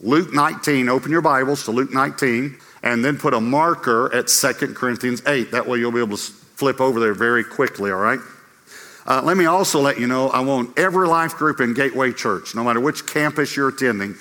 Luke 19, open your Bibles to Luke 19, and then put a marker at 2 Corinthians 8. That way you'll be able to flip over there very quickly, all right? Uh, let me also let you know I want every life group in Gateway Church, no matter which campus you're attending,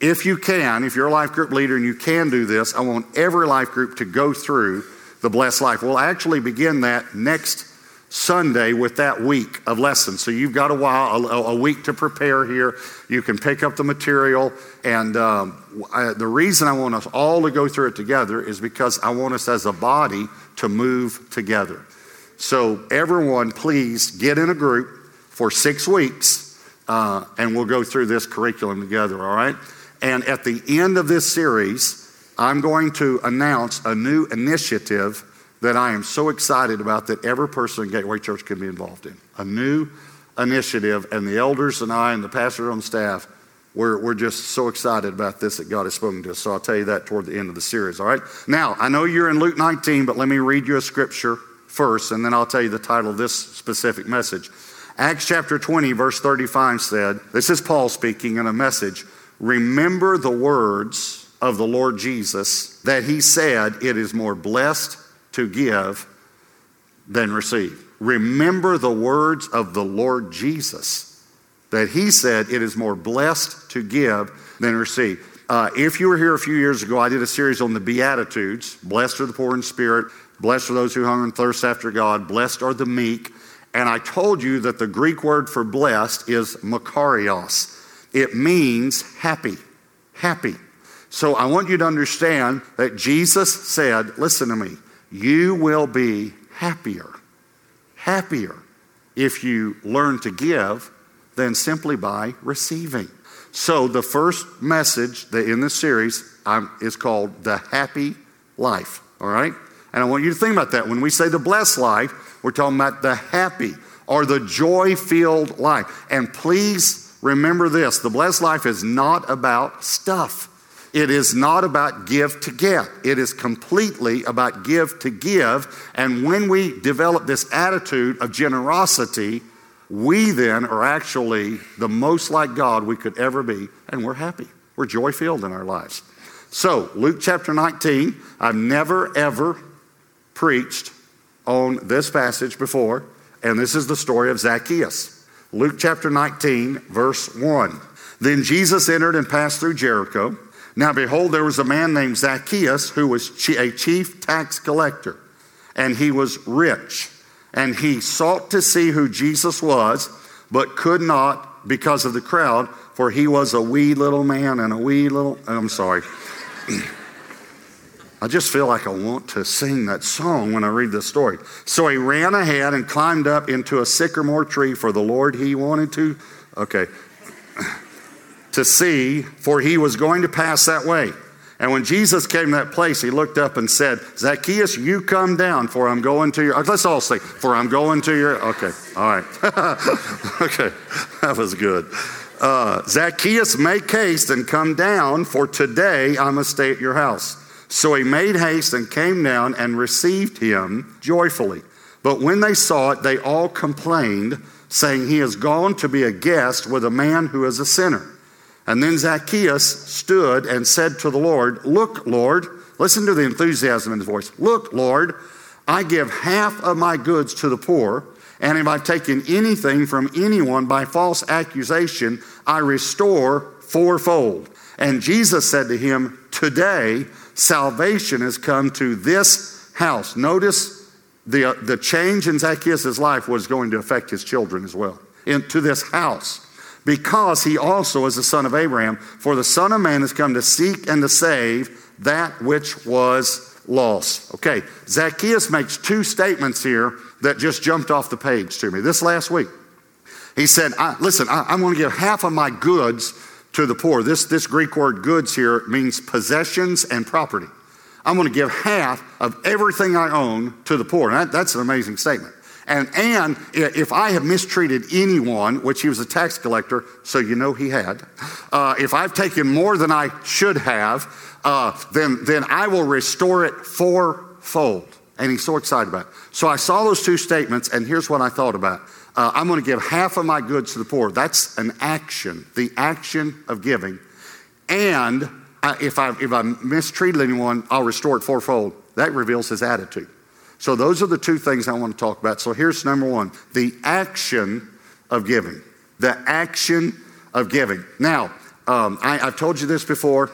if you can, if you're a life group leader and you can do this, I want every life group to go through the blessed life. We'll actually begin that next Sunday with that week of lessons. So you've got a while, a, a week to prepare here. You can pick up the material. And um, I, the reason I want us all to go through it together is because I want us as a body to move together. So, everyone, please get in a group for six weeks uh, and we'll go through this curriculum together, all right? And at the end of this series, I'm going to announce a new initiative that I am so excited about that every person in Gateway Church can be involved in. A new initiative, and the elders and I and the pastor on staff, we're, we're just so excited about this that God has spoken to us. So I'll tell you that toward the end of the series, all right? Now, I know you're in Luke 19, but let me read you a scripture first, and then I'll tell you the title of this specific message. Acts chapter 20, verse 35 said, This is Paul speaking in a message. Remember the words of the Lord Jesus that he said, It is more blessed to give than receive. Remember the words of the Lord Jesus that he said, It is more blessed to give than receive. Uh, if you were here a few years ago, I did a series on the Beatitudes. Blessed are the poor in spirit, blessed are those who hunger and thirst after God, blessed are the meek. And I told you that the Greek word for blessed is makarios. It means happy, happy. So I want you to understand that Jesus said, listen to me, you will be happier, happier if you learn to give than simply by receiving. So the first message that in this series is called the happy life, all right? And I want you to think about that. When we say the blessed life, we're talking about the happy or the joy filled life. And please remember this the blessed life is not about stuff. It is not about give to get. It is completely about give to give. And when we develop this attitude of generosity, we then are actually the most like God we could ever be, and we're happy. We're joy filled in our lives. So, Luke chapter 19, I've never ever preached on this passage before, and this is the story of Zacchaeus. Luke chapter 19, verse 1. Then Jesus entered and passed through Jericho. Now, behold, there was a man named Zacchaeus who was a chief tax collector, and he was rich. And he sought to see who Jesus was, but could not because of the crowd, for he was a wee little man and a wee little. I'm sorry. I just feel like I want to sing that song when I read this story. So he ran ahead and climbed up into a sycamore tree for the Lord he wanted to. Okay to see, for he was going to pass that way. And when Jesus came to that place, he looked up and said, Zacchaeus, you come down, for I'm going to your. Let's all say, for I'm going to your. Okay, all right. okay, that was good. Uh, Zacchaeus, make haste and come down, for today I must stay at your house. So he made haste and came down and received him joyfully. But when they saw it, they all complained, saying, He has gone to be a guest with a man who is a sinner. And then Zacchaeus stood and said to the Lord, Look, Lord, listen to the enthusiasm in his voice. Look, Lord, I give half of my goods to the poor, and if I've taken anything from anyone by false accusation, I restore fourfold. And Jesus said to him, Today salvation has come to this house. Notice the, the change in Zacchaeus' life was going to affect his children as well. Into this house because he also is the son of Abraham. For the Son of Man has come to seek and to save that which was lost. Okay, Zacchaeus makes two statements here that just jumped off the page to me this last week. He said, I, Listen, I, I'm going to give half of my goods to the poor. This, this Greek word goods here means possessions and property. I'm going to give half of everything I own to the poor. That, that's an amazing statement. And, and if I have mistreated anyone, which he was a tax collector, so you know he had, uh, if I've taken more than I should have, uh, then, then I will restore it fourfold. And he's so excited about it. So I saw those two statements, and here's what I thought about. Uh, I'm going to give half of my goods to the poor. That's an action, the action of giving. And I, if, I, if I mistreated anyone, I'll restore it fourfold. That reveals his attitude. So those are the two things I want to talk about. So here's number one the action of giving. The action of giving. Now, um, I, have told you this before,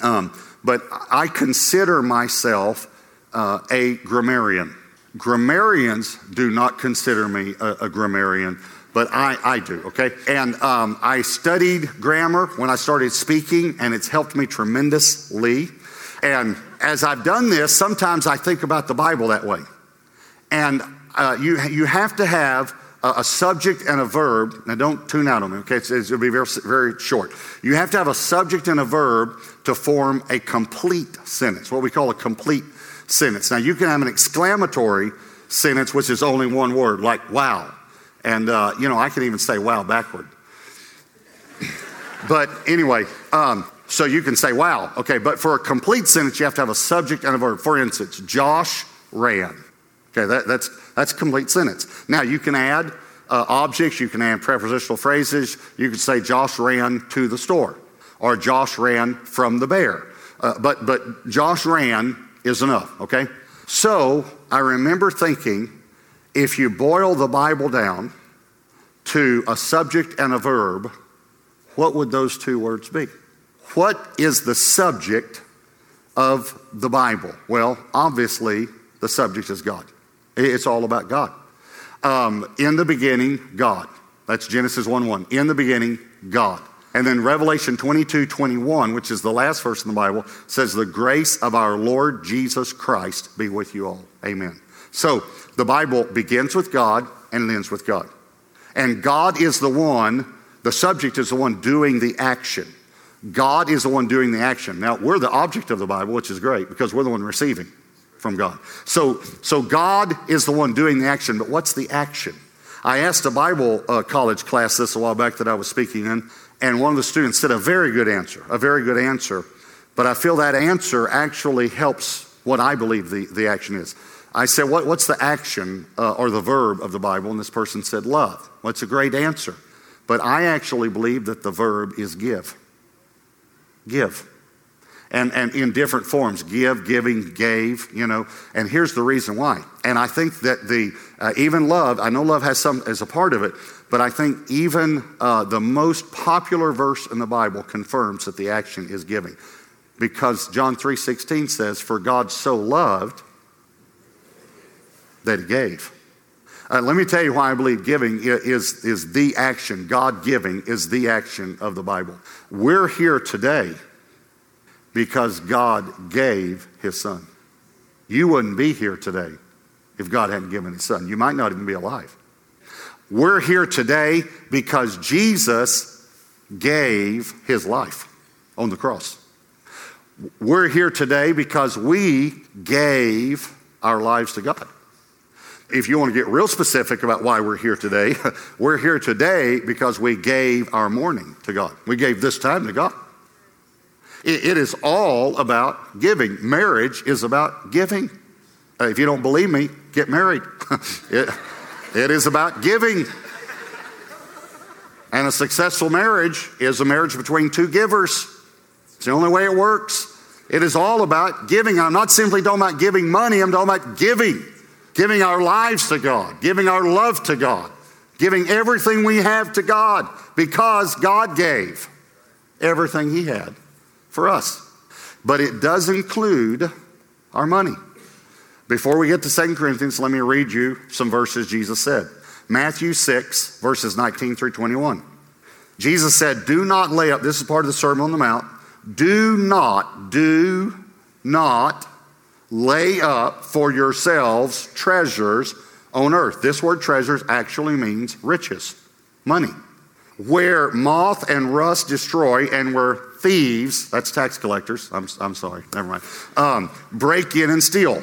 um, but I consider myself uh, a grammarian. Grammarians do not consider me a, a grammarian, but I, I do, okay? And um, I studied grammar when I started speaking, and it's helped me tremendously. And as I've done this, sometimes I think about the Bible that way. And uh, you, you have to have a, a, subject and a verb. Now, don't tune out on me, okay? It's, it'll be very, very short. You have to have a subject and a verb to form a complete sentence, what we call a complete sentence. Now, you can have an exclamatory sentence, which is only one word, like wow. And, uh, you know, I can even say wow backward. but anyway, um, so you can say wow. Okay, but for a complete sentence, you have to have a subject and a verb. For instance, Josh ran. Okay, that, that's, that's a complete sentence. Now, you can add uh, objects, you can add prepositional phrases. You could say, Josh ran to the store, or Josh ran from the bear. Uh, but, but Josh ran is enough, okay? So I remember thinking if you boil the Bible down to a subject and a verb, what would those two words be? What is the subject of the Bible? Well, obviously, the subject is God. It's all about God. Um, in the beginning, God. That's Genesis 1 1. In the beginning, God. And then Revelation 22 21, which is the last verse in the Bible, says, The grace of our Lord Jesus Christ be with you all. Amen. So the Bible begins with God and ends with God. And God is the one, the subject is the one doing the action. God is the one doing the action. Now, we're the object of the Bible, which is great because we're the one receiving from God. So, so God is the one doing the action, but what's the action? I asked a Bible uh, college class this a while back that I was speaking in, and one of the students said a very good answer, a very good answer. But I feel that answer actually helps what I believe the, the action is. I said, what, What's the action uh, or the verb of the Bible? And this person said, Love. Well, it's a great answer. But I actually believe that the verb is give. Give and, and in different forms give, giving, gave, you know. And here's the reason why. And I think that the, uh, even love, I know love has some as a part of it, but I think even uh, the most popular verse in the Bible confirms that the action is giving. Because John 3.16 says, For God so loved that he gave. Uh, let me tell you why I believe giving is, is the action. God giving is the action of the Bible. We're here today because God gave his son. You wouldn't be here today if God hadn't given his son. You might not even be alive. We're here today because Jesus gave his life on the cross. We're here today because we gave our lives to God. If you want to get real specific about why we're here today, we're here today because we gave our morning to God. We gave this time to God. It is all about giving. Marriage is about giving. Uh, if you don't believe me, get married. it, it is about giving. And a successful marriage is a marriage between two givers. It's the only way it works. It is all about giving. I'm not simply talking about giving money, I'm talking about giving. Giving our lives to God, giving our love to God, giving everything we have to God because God gave everything He had for us. But it does include our money. Before we get to 2 Corinthians, let me read you some verses Jesus said. Matthew 6, verses 19 through 21. Jesus said, Do not lay up, this is part of the Sermon on the Mount, do not, do not lay up for yourselves treasures on earth. This word treasures actually means riches, money, where moth and rust destroy and where thieves, that's tax collectors, I'm, I'm sorry, never mind, um, break in and steal.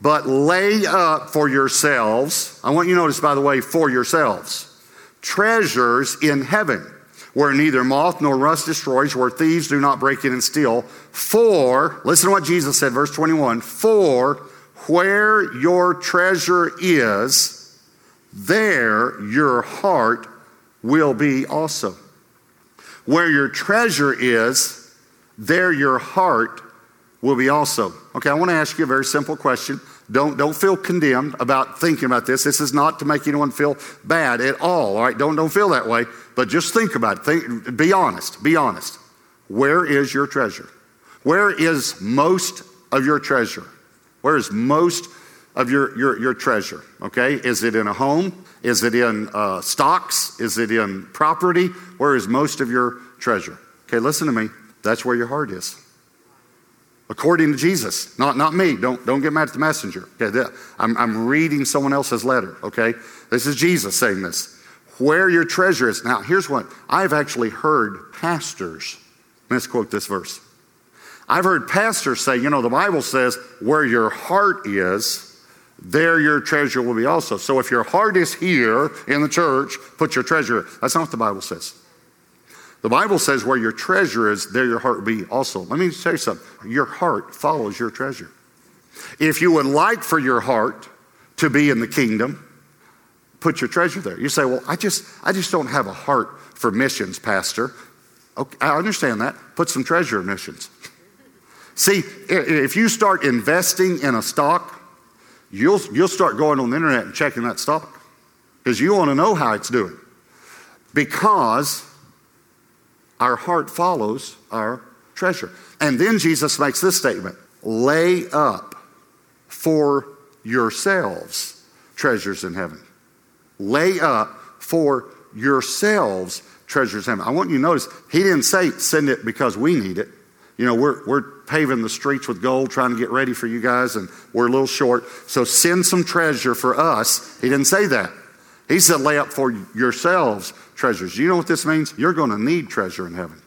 But lay up for yourselves, I want you to notice, by the way, for yourselves, treasures in heaven, where neither moth nor rust destroys, where thieves do not break in and steal. For, listen to what Jesus said, verse 21 For where your treasure is, there your heart will be also. Where your treasure is, there your heart will be also. Okay, I want to ask you a very simple question. Don't, don't feel condemned about thinking about this. This is not to make anyone feel bad at all, all right? Don't, don't feel that way, but just think about it. Think, be honest. Be honest. Where is your treasure? Where is most of your treasure? Where is most of your, your, your treasure? Okay, is it in a home? Is it in uh, stocks? Is it in property? Where is most of your treasure? Okay, listen to me. That's where your heart is according to Jesus, not, not me. Don't, don't get mad at the messenger. Okay, I'm, I'm reading someone else's letter, okay? This is Jesus saying this. Where your treasure is. Now, here's what I've actually heard pastors, let's quote this verse. I've heard pastors say, you know, the Bible says, where your heart is, there your treasure will be also. So if your heart is here in the church, put your treasure. That's not what the Bible says. The Bible says where your treasure is, there your heart will be also. Let me tell you something. Your heart follows your treasure. If you would like for your heart to be in the kingdom, put your treasure there. You say, well, I just, I just don't have a heart for missions, Pastor. Okay, I understand that. Put some treasure in missions. See, if you start investing in a stock, you'll, you'll start going on the internet and checking that stock because you want to know how it's doing. Because our heart follows our treasure. And then Jesus makes this statement lay up for yourselves treasures in heaven. Lay up for yourselves treasures in heaven. I want you to notice, he didn't say send it because we need it. You know, we're, we're paving the streets with gold, trying to get ready for you guys, and we're a little short. So send some treasure for us. He didn't say that. He said, lay up for yourselves treasures. You know what this means? You're going to need treasure in heaven.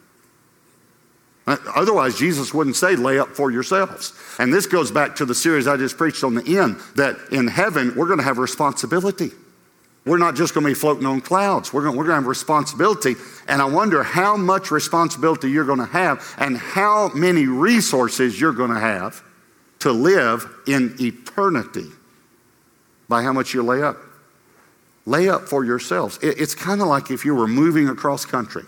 Uh, otherwise, Jesus wouldn't say, lay up for yourselves. And this goes back to the series I just preached on the end that in heaven, we're going to have responsibility. We're not just going to be floating on clouds. We're going, we're going to have responsibility. And I wonder how much responsibility you're going to have and how many resources you're going to have to live in eternity by how much you lay up lay up for yourselves. it's kind of like if you were moving across country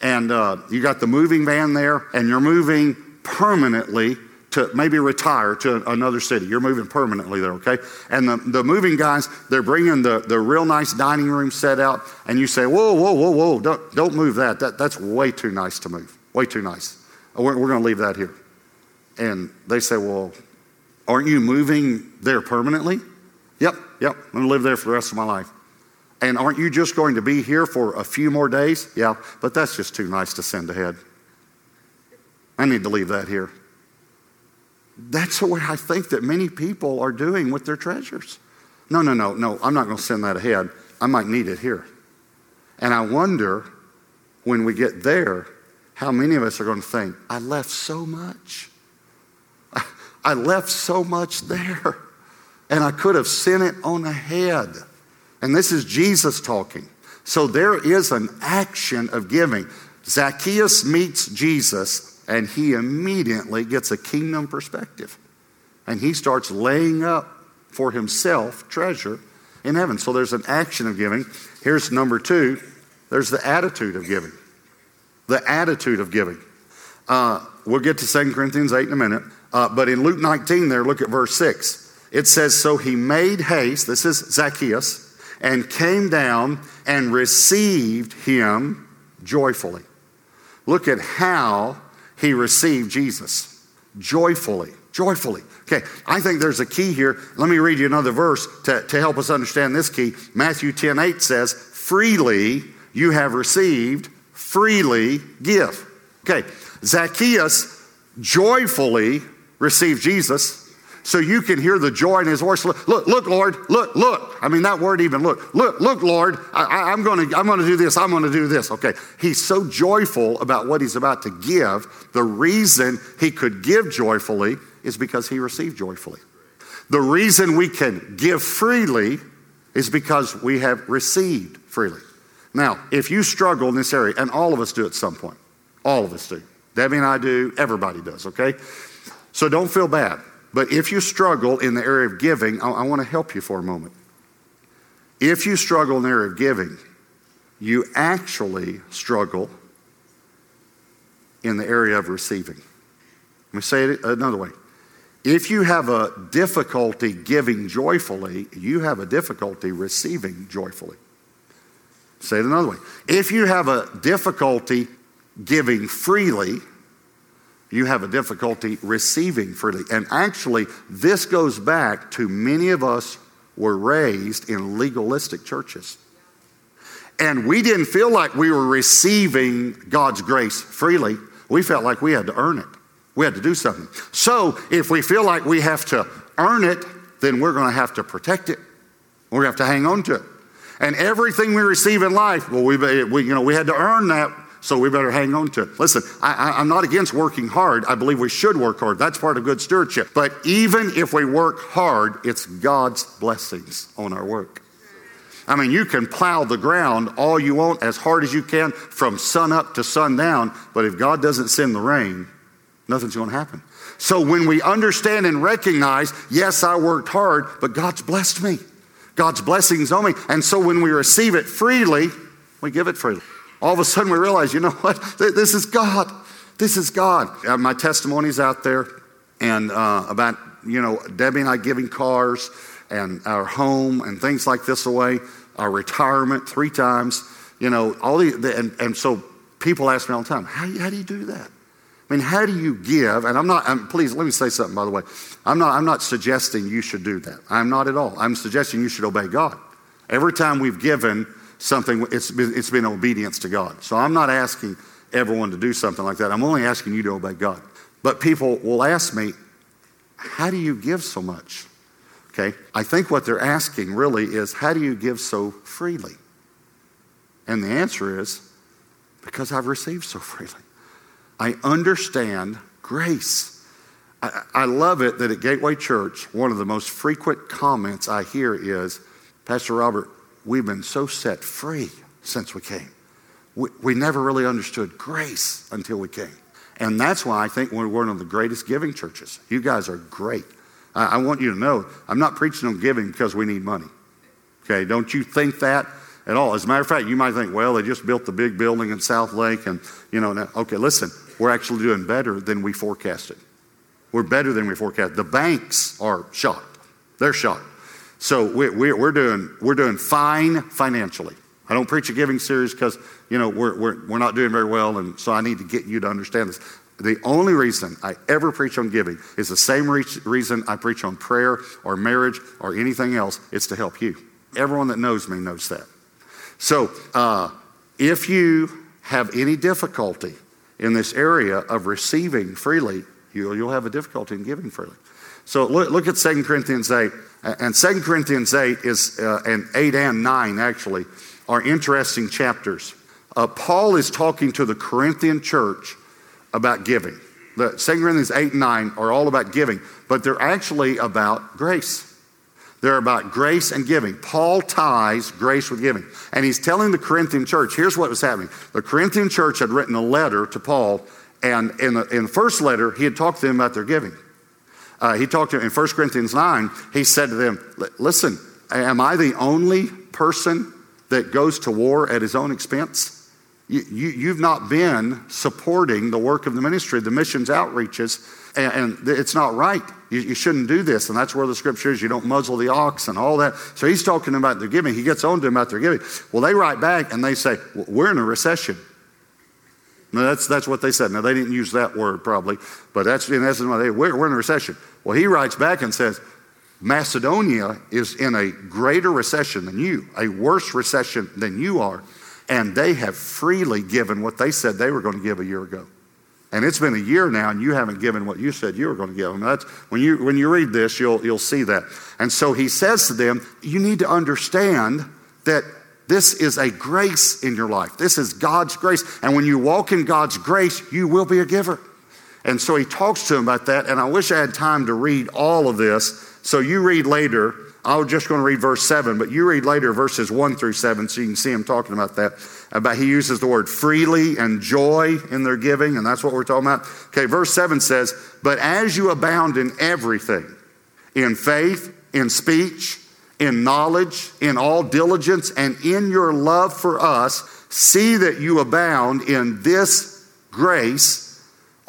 and uh, you got the moving van there and you're moving permanently to maybe retire to another city. You're moving permanently there, okay? And the, the moving guys, they're bringing the, the real nice dining room set out, and you say, whoa, whoa, whoa, whoa, don't, don't move that. that. That's way too nice to move. Way too nice. We're, we're going to leave that here. And they say, well, aren't you moving there permanently? Yep, yep, I'm going to live there for the rest of my life. And aren't you just going to be here for a few more days? Yeah, but that's just too nice to send ahead. I need to leave that here. That's the way I think that many people are doing with their treasures. No, no, no, no, I'm not going to send that ahead. I might need it here. And I wonder when we get there, how many of us are going to think, I left so much. I left so much there and I could have sent it on ahead. And this is Jesus talking. So there is an action of giving. Zacchaeus meets Jesus, and he immediately gets a kingdom perspective. And he starts laying up for himself treasure in heaven. So there's an action of giving. Here's number two there's the attitude of giving. The attitude of giving. Uh, we'll get to 2 Corinthians 8 in a minute. Uh, but in Luke 19, there, look at verse 6. It says, So he made haste, this is Zacchaeus, and came down and received him joyfully. Look at how he received Jesus joyfully. Joyfully. Okay, I think there's a key here. Let me read you another verse to, to help us understand this key. Matthew 10 8 says, Freely you have received, freely give. Okay, Zacchaeus joyfully received Jesus so you can hear the joy in his voice. Look, look, look, Lord, look, look. I mean, that word even look. Look, look, Lord, I, am going to I'm gonna do this, I'm going to do this. Okay. He's so joyful about what he's about to give. The reason he could give joyfully is because he received joyfully. The reason we can give freely is because we have received freely. Now, if you struggle in this area, and all of us do at some point, all of us do. Debbie and I do, everybody does, okay? So don't feel bad. But if you struggle in the area of giving, I, I want to help you for a moment. If you struggle in the area of giving, you actually struggle in the area of receiving. Let me say it another way. If you have a difficulty giving joyfully, you have a difficulty receiving joyfully. Say it another way. If you have a difficulty giving freely, you have a difficulty receiving freely. And actually, this goes back to many of us were raised in legalistic churches. And we didn't feel like we were receiving God's grace freely. We felt like we had to earn it. We had to do something. So if we feel like we have to earn it, then we're going to have to protect it. We're going to have to hang on to it. And everything we receive in life, well, we, we, you know, we had to earn that, so we better hang on to it. Listen, I, I'm not against working hard. I believe we should work hard. That's part of good stewardship. But even if we work hard, it's God's blessings on our work. I mean, you can plow the ground all you want as hard as you can from sun up to sundown, but if God doesn't send the rain, nothing's going to happen. So when we understand and recognize, yes, I worked hard, but God's blessed me. God's blessings on me. And so when we receive it freely, we give it freely. All of a sudden we realize, you know what? This is God. This is God. Uh, my testimony's out there and uh, about, you know, Debbie and I giving cars and our home and things like this away, our retirement three times, you know, all the, the and, and so people ask me all the time, how, how do you do that? I mean, how do you give? And I'm not, I'm, please let me say something, by the way. I'm not, I'm not suggesting you should do that. I'm not at all. I'm suggesting you should obey God. Every time we've given something, it's been, it's been obedience to God. So I'm not asking everyone to do something like that. I'm only asking you to obey God. But people will ask me, how do you give so much? Okay, I think what they're asking really is, how do you give so freely? And the answer is, because I've received so freely. I understand grace. I, I, love it that at Gateway Church, one of the most frequent comments I hear is, Pastor Robert, we've been so set free since we came. We, we never really understood grace until we came. And that's why I think we're one of the greatest giving churches. You guys are great. I, I want you to know I'm not preaching on giving because we need money. Okay, don't you think that at all. As a matter of fact, you might think, well, they just built the big building in Southlake, and you know, now, okay, listen, we're actually doing better than we forecasted. We're better than we forecast. The banks are shocked. They're shocked. So we, are doing, we're doing fine financially. I don't preach a giving series because, you know, we're, we're, we're not doing very well, and so I need to get you to understand this. The only reason I ever preach on giving is the same re- reason I preach on prayer or marriage or anything else. It's to help you. Everyone that knows me knows that. So uh, if you have any difficulty in this area of receiving freely, you'll, you'll have a difficulty in giving freely. So look, look at 2 Corinthians 8. And 2 Corinthians 8 is, uh, and 8 and 9 actually, are interesting chapters. Uh, Paul is talking to the Corinthian church about giving. The 2 Corinthians 8 and 9 are all about giving, but they're actually about grace. They're about grace and giving. Paul ties grace with giving. And he's telling the Corinthian church here's what was happening. The Corinthian church had written a letter to Paul, and in the, in the first letter, he had talked to them about their giving. Uh, he talked to in 1 Corinthians 9, he said to them, Listen, am I the only person that goes to war at his own expense? You, you, you've not been supporting the work of the ministry, the missions outreaches and, and it's not right. You, you, shouldn't do this. And that's where the scripture is. You don't muzzle the ox and all that. So he's talking about their giving. He gets on to them about their giving. Well, they write back and they say, We're in a recession. Now, that's, that's what they said. Now, they didn't use that word probably, but that's in essence what they we're, we're in a recession. Well, he writes back and says, Macedonia is in a greater recession than you, a worse recession than you are, and they have freely given what they said they were going to give a year ago. And it's been a year now, and you haven't given what you said you were going to give them. That's, when, you, when you read this, you'll, you'll see that. And so he says to them, You need to understand that this is a grace in your life. This is God's grace. And when you walk in God's grace, you will be a giver. And so he talks to them about that. And I wish I had time to read all of this. So you read later I was just going to read verse 7, but you read later verses 1 through 7 so you can see him talking about that. About he uses the word freely and joy in their giving, and that's what we're talking about. Okay, verse 7 says, But as you abound in everything, in faith, in speech, in knowledge, in all diligence, and in your love for us, see that you abound in this grace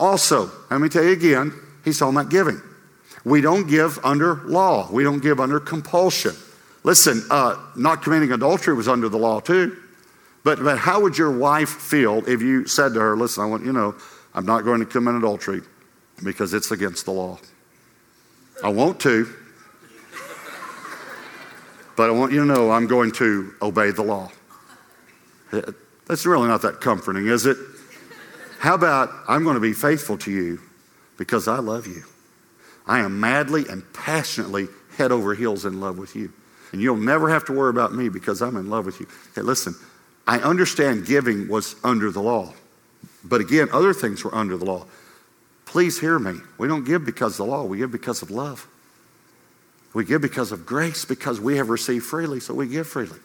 Also, let me tell you again, he's talking about giving. We don't give under law, we don't give under compulsion. Listen, uh, not committing adultery was under the law too. But, but how would your wife feel if you said to her, Listen, I want you know, I'm not going to commit adultery because it's against the law. I want to, but I want you to know I'm going to obey the law. That's really not that comforting, is it? How about I'm going to be faithful to you because I love you? I am madly and passionately head over heels in love with you. And you'll never have to worry about me because I'm in love with you. Hey, listen, I understand giving was under the law. But again, other things were under the law. Please hear me. We don't give because of the law, we give because of love. We give because of grace, because we have received freely, so we give freely.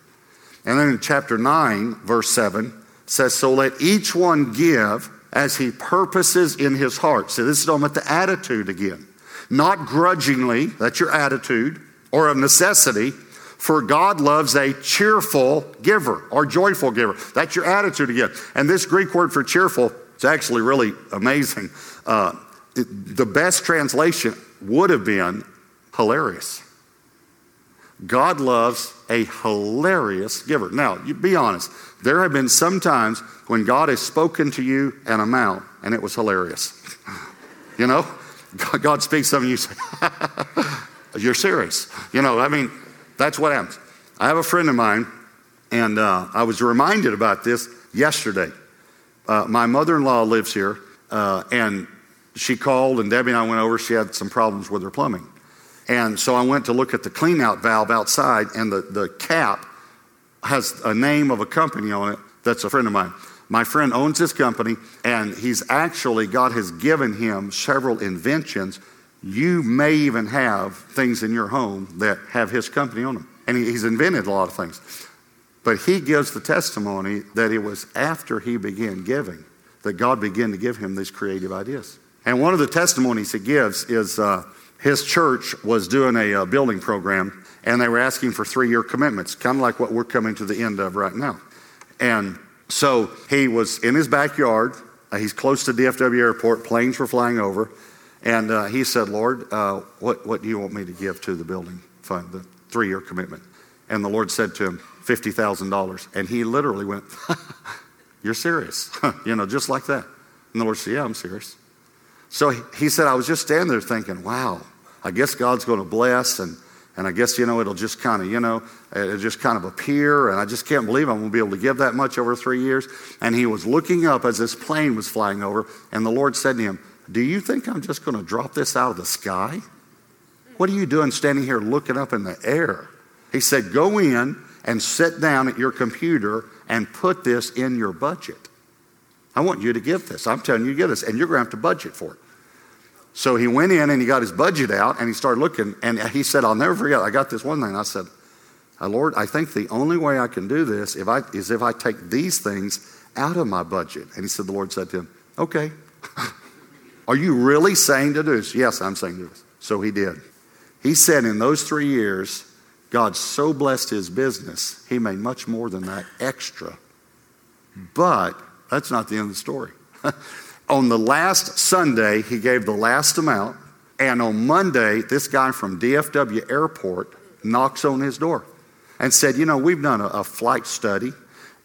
And then in chapter 9, verse 7, says, So let each one give as he purposes in his heart. So this is talking about the attitude again. Not grudgingly, that's your attitude, or of necessity, for God loves a cheerful giver or joyful giver. That's your attitude again. And this Greek word for cheerful is actually really amazing. Uh, the best translation would have been hilarious. God loves a hilarious giver. Now, you be honest. There have been some times when God has spoken to you an amount and it was hilarious. you know, God speaks something, you say, You're serious. You know, I mean, that's what happens. I have a friend of mine, and uh, I was reminded about this yesterday. Uh, my mother in law lives here, uh, and she called, and Debbie and I went over. She had some problems with her plumbing. And so I went to look at the clean out valve outside, and the, the cap has a name of a company on it that's a friend of mine. My friend owns this company, and he's actually, God has given him several inventions you may even have things in your home that have his company on them. And he's invented a lot of things. But he gives the testimony that it was after he began giving that God began to give him these creative ideas. And one of the testimonies he gives is uh, his church was doing a uh, building program and they were asking for three year commitments, kind of like what we're coming to the end of right now. And so he was in his backyard. Uh, he's close to DFW Airport, planes were flying over. And uh, he said, Lord, uh, what, what do you want me to give to the building fund, the three year commitment? And the Lord said to him, $50,000. And he literally went, You're serious? you know, just like that. And the Lord said, Yeah, I'm serious. So he said, I was just standing there thinking, Wow, I guess God's going to bless. And, and I guess, you know, it'll just kind of, you know, it'll just kind of appear. And I just can't believe I'm going to be able to give that much over three years. And he was looking up as this plane was flying over. And the Lord said to him, do you think I'm just going to drop this out of the sky? What are you doing standing here looking up in the air? He said, Go in and sit down at your computer and put this in your budget. I want you to give this. I'm telling you to give this, and you're going to have to budget for it. So he went in and he got his budget out and he started looking, and he said, I'll never forget, I got this one thing. I said, uh, Lord, I think the only way I can do this if I, is if I take these things out of my budget. And he said, The Lord said to him, Okay. Are you really saying to do this? Yes, I'm saying to do this. So he did. He said in those three years, God so blessed his business, he made much more than that extra. But that's not the end of the story. on the last Sunday, he gave the last amount. And on Monday, this guy from DFW Airport knocks on his door and said, You know, we've done a, a flight study,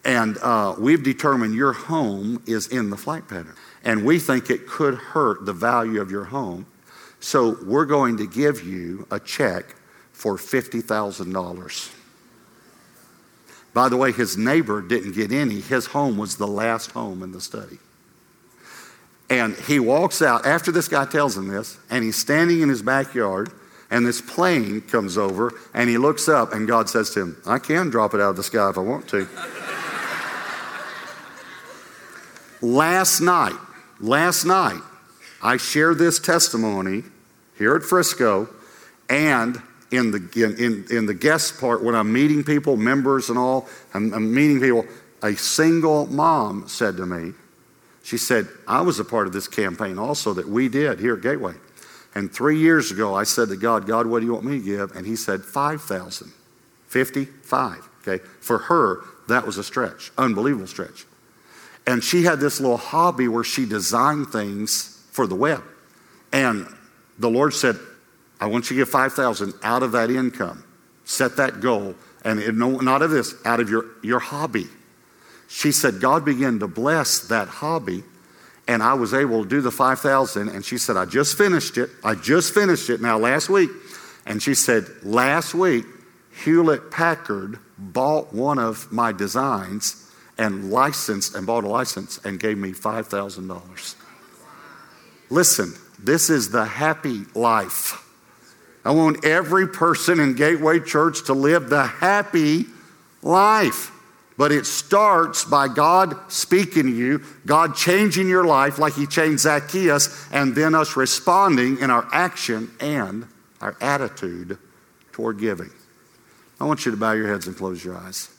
and uh, we've determined your home is in the flight pattern and we think it could hurt the value of your home. So we're going to give you a check for $50,000. By the way, his neighbor didn't get any. His home was the last home in the study. And he walks out after this guy tells him this, and he's standing in his backyard, and this plane comes over, and he looks up, and God says to him, I can drop it out of the sky if I want to. Last night, Last night, I shared this testimony here at Frisco and in the, in, in, the guest part, when I'm meeting people, members and all, I'm, I'm meeting people, a single mom said to me, she said, I was a part of this campaign also that we did here at Gateway. And three years ago, I said to God, God, what do you want me to give? And he said, 5,000. 55. Okay. For her, that was a stretch, unbelievable stretch. And she had this little hobby where she designed things for the web. And the Lord said, I want you to give 5000 out of that income. Set that goal. And no, not of this, out of your, your hobby. She said, God began to bless that hobby. And I was able to do the 5,000. And she said, I just finished it. I just finished it now last week. And she said, last week, Hewlett Packard bought one of my designs and licensed and bought a license and gave me $5,000. Listen, this is the happy life. I want every person in Gateway Church to live the happy life. But it starts by God speaking to you, God changing your life like He changed Zacchaeus, and then us responding in our action and our attitude toward giving. I want you to bow your heads and close your eyes.